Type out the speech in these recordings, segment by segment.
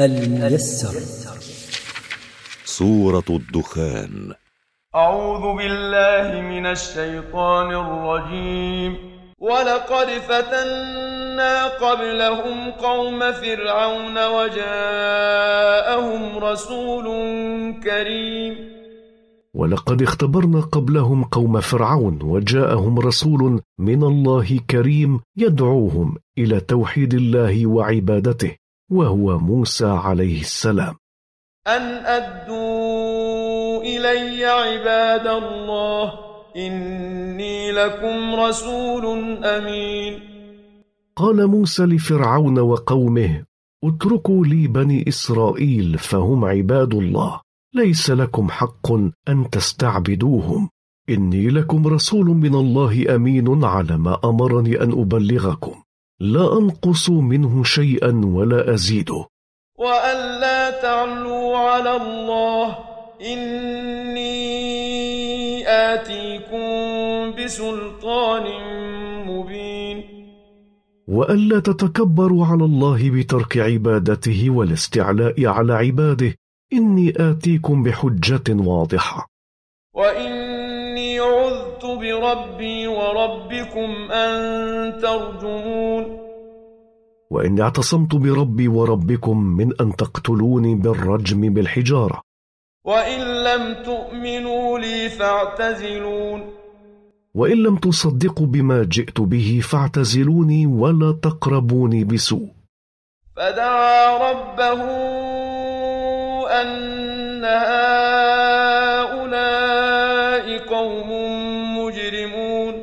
الميسر. سورة الدخان. أعوذ بالله من الشيطان الرجيم. ولقد فتنا قبلهم قوم فرعون وجاءهم رسول كريم. ولقد اختبرنا قبلهم قوم فرعون وجاءهم رسول من الله كريم يدعوهم إلى توحيد الله وعبادته. وهو موسى عليه السلام. أن أدوا إلي عباد الله إني لكم رسول أمين. قال موسى لفرعون وقومه اتركوا لي بني إسرائيل فهم عباد الله. ليس لكم حق أن تستعبدوهم. إني لكم رسول من الله أمين على ما أمرني أن أبلغكم. لا أنقص منه شيئا ولا ازيده وأن لا تعلوا على الله إني آتيكم بسلطان مبين. والا تتكبروا على الله بترك عبادته والاستعلاء على عباده إني آتيكم بحجة واضحة. وإني عذت بربي وربكم أن ترجمون. وإني اعتصمت بربي وربكم من أن تقتلوني بالرجم بالحجارة. وإن لم تؤمنوا لي فاعتزلون. وإن لم تصدقوا بما جئت به فاعتزلوني ولا تقربوني بسوء. فدعا ربه أن هؤلاء قوم مجرمون.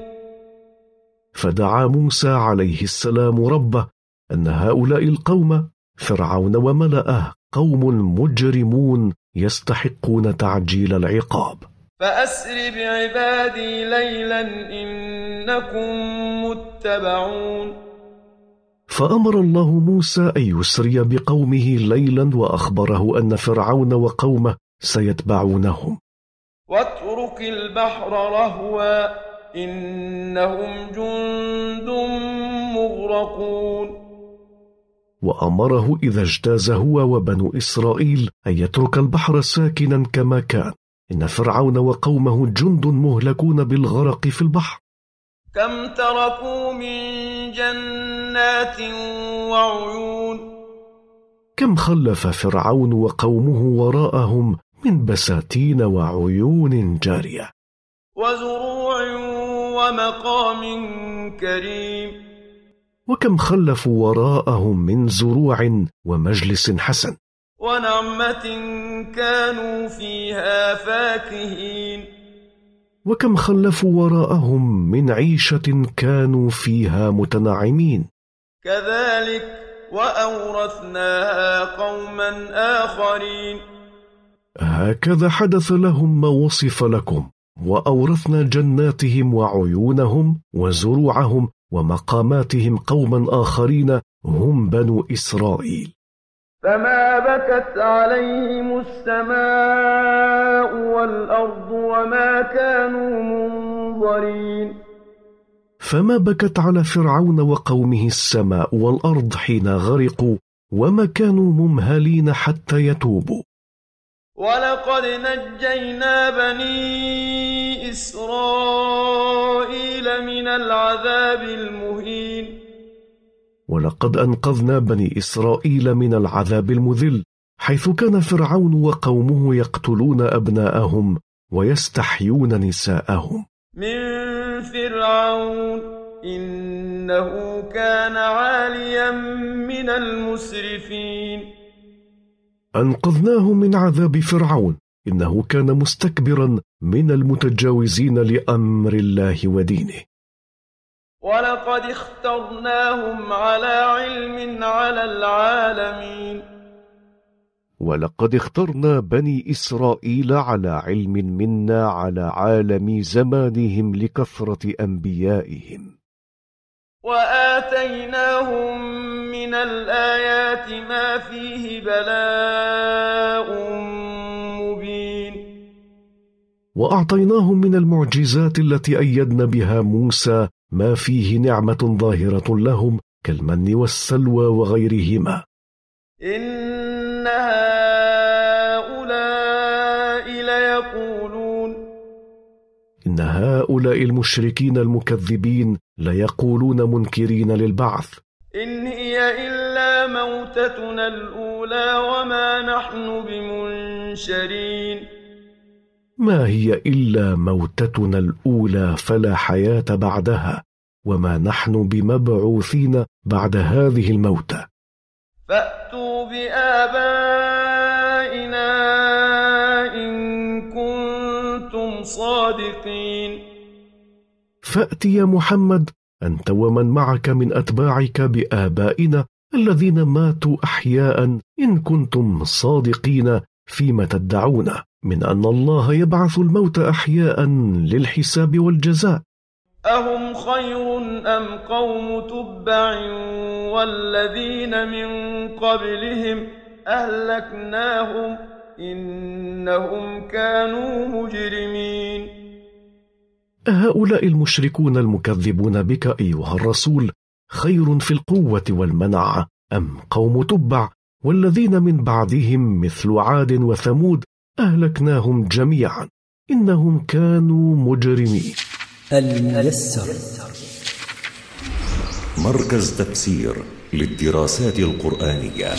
فدعا موسى عليه السلام ربه أن هؤلاء القوم فرعون وملأه قوم مجرمون يستحقون تعجيل العقاب. فأسر بعبادي ليلا إنكم متبعون. فأمر الله موسى أن يسري بقومه ليلا وأخبره أن فرعون وقومه سيتبعونهم. واترك البحر رهوا إنهم جند مغرقون. وأمره إذا اجتاز هو وبنو إسرائيل أن يترك البحر ساكنا كما كان. إن فرعون وقومه جند مهلكون بالغرق في البحر. كم تركوا من جنات وعيون؟ كم خلف فرعون وقومه وراءهم من بساتين وعيون جارية. وزروع ومقام كريم. وكم خلفوا وراءهم من زروع ومجلس حسن. ونعمة كانوا فيها فاكهين. وكم خلفوا وراءهم من عيشة كانوا فيها متنعمين. كذلك وأورثناها قوما آخرين. هكذا حدث لهم ما وصف لكم وأورثنا جناتهم وعيونهم وزروعهم ومقاماتهم قوما آخرين هم بنو إسرائيل. فما بكت عليهم السماء والأرض وما كانوا منظرين. فما بكت على فرعون وقومه السماء والارض حين غرقوا وما كانوا ممهلين حتى يتوبوا. ولقد نجينا بني إسرائيل العذاب المهين. ولقد أنقذنا بني إسرائيل من العذاب المذل حيث كان فرعون وقومه يقتلون أبناءهم ويستحيون نساءهم. من فرعون إنه كان عاليا من المسرفين. أنقذناه من عذاب فرعون إنه كان مستكبرا من المتجاوزين لأمر الله ودينه. ولقد اخترناهم على علم على العالمين. ولقد اخترنا بني اسرائيل على علم منا على عالم زمانهم لكثره انبيائهم. وآتيناهم من الآيات ما فيه بلاء مبين. واعطيناهم من المعجزات التي ايدنا بها موسى ما فيه نعمة ظاهرة لهم كالمن والسلوى وغيرهما. إن هؤلاء ليقولون. إن هؤلاء المشركين المكذبين ليقولون منكرين للبعث. إن هي إلا موتتنا الأولى وما نحن بمنشرين. ما هي إلا موتتنا الأولى فلا حياة بعدها وما نحن بمبعوثين بعد هذه الموتى فأتوا بآبائنا إن كنتم صادقين. فات يا محمد أنت ومن معك من أتباعك بآبائنا الذين ماتوا أحياء إن كنتم صادقين فيما تدعون. من أن الله يبعث الموت أحياء للحساب والجزاء. أهم خير أم قوم تبع والذين من قبلهم أهلكناهم إنهم كانوا مجرمين. هؤلاء المشركون المكذبون بك أيها الرسول خير في القوة والمنع أم قوم تبع والذين من بعدهم مثل عاد وثمود أهلكناهم جميعا. إنهم كانوا مجرمين. الميسر. مركز تفسير للدراسات القرآنية.